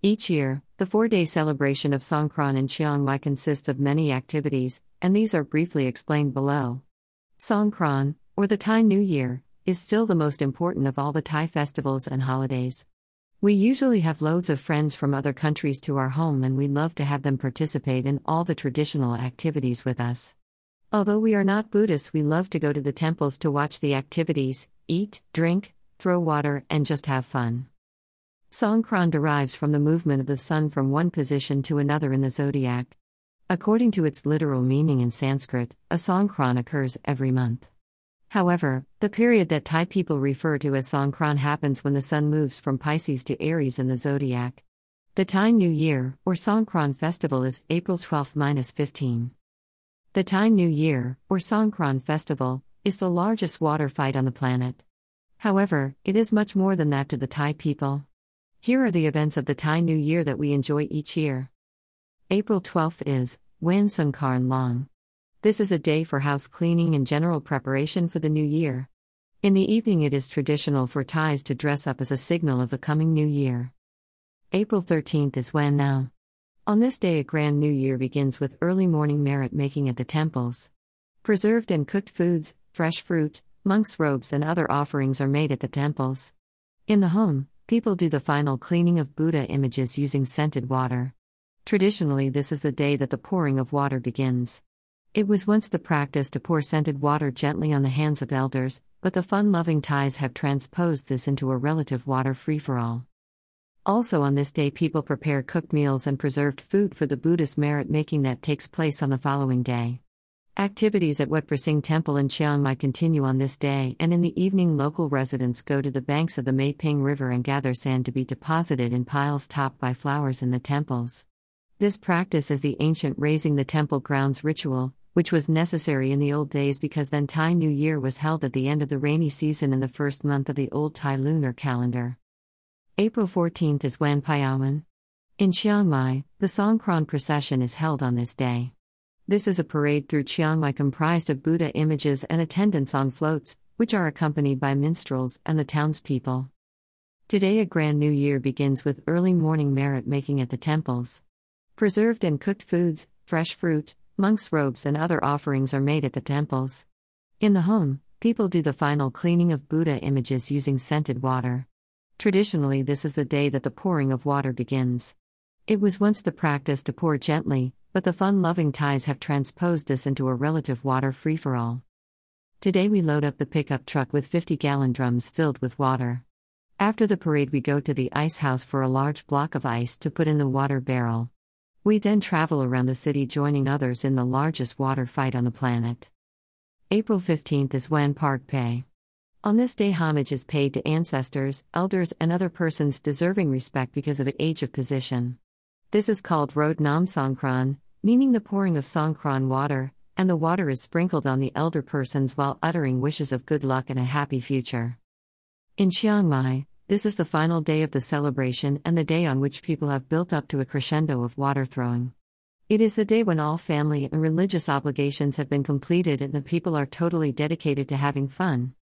Each year, the four day celebration of Songkran in Chiang Mai consists of many activities, and these are briefly explained below. Songkran, or the Thai New Year, is still the most important of all the Thai festivals and holidays. We usually have loads of friends from other countries to our home, and we love to have them participate in all the traditional activities with us. Although we are not Buddhists, we love to go to the temples to watch the activities, eat, drink, throw water, and just have fun. Songkran derives from the movement of the sun from one position to another in the zodiac. According to its literal meaning in Sanskrit, a Songkran occurs every month. However, the period that Thai people refer to as Songkran happens when the sun moves from Pisces to Aries in the zodiac. The Thai New Year, or Songkran festival, is April 12 15. The Thai New Year, or Songkran festival, is the largest water fight on the planet. However, it is much more than that to the Thai people. Here are the events of the Thai New Year that we enjoy each year. April 12th is Wan Songkran Long. This is a day for house cleaning and general preparation for the new year. In the evening, it is traditional for Thais to dress up as a signal of the coming new year. April 13th is Wan Nao. On this day, a grand new year begins with early morning merit making at the temples. Preserved and cooked foods, fresh fruit, monks' robes, and other offerings are made at the temples. In the home, People do the final cleaning of Buddha images using scented water. Traditionally, this is the day that the pouring of water begins. It was once the practice to pour scented water gently on the hands of elders, but the fun loving Thais have transposed this into a relative water free for all. Also, on this day, people prepare cooked meals and preserved food for the Buddhist merit making that takes place on the following day. Activities at Wat Phra Singh Temple in Chiang Mai continue on this day, and in the evening, local residents go to the banks of the Mae Ping River and gather sand to be deposited in piles topped by flowers in the temples. This practice is the ancient raising the temple grounds ritual, which was necessary in the old days because then Thai New Year was held at the end of the rainy season in the first month of the old Thai lunar calendar. April 14th is Wan Phaya Wan. In Chiang Mai, the Songkran procession is held on this day. This is a parade through Chiang Mai comprised of Buddha images and attendants on floats, which are accompanied by minstrels and the townspeople. Today, a grand new year begins with early morning merit making at the temples. Preserved and cooked foods, fresh fruit, monks' robes, and other offerings are made at the temples. In the home, people do the final cleaning of Buddha images using scented water. Traditionally, this is the day that the pouring of water begins. It was once the practice to pour gently, but the fun loving Thais have transposed this into a relative water free for all. Today we load up the pickup truck with 50 gallon drums filled with water. After the parade, we go to the ice house for a large block of ice to put in the water barrel. We then travel around the city joining others in the largest water fight on the planet. April 15th is Wan Park Pay. On this day, homage is paid to ancestors, elders, and other persons deserving respect because of age of position. This is called Rod Nam Songkran, meaning the pouring of Songkran water, and the water is sprinkled on the elder persons while uttering wishes of good luck and a happy future. In Chiang Mai, this is the final day of the celebration and the day on which people have built up to a crescendo of water throwing. It is the day when all family and religious obligations have been completed and the people are totally dedicated to having fun.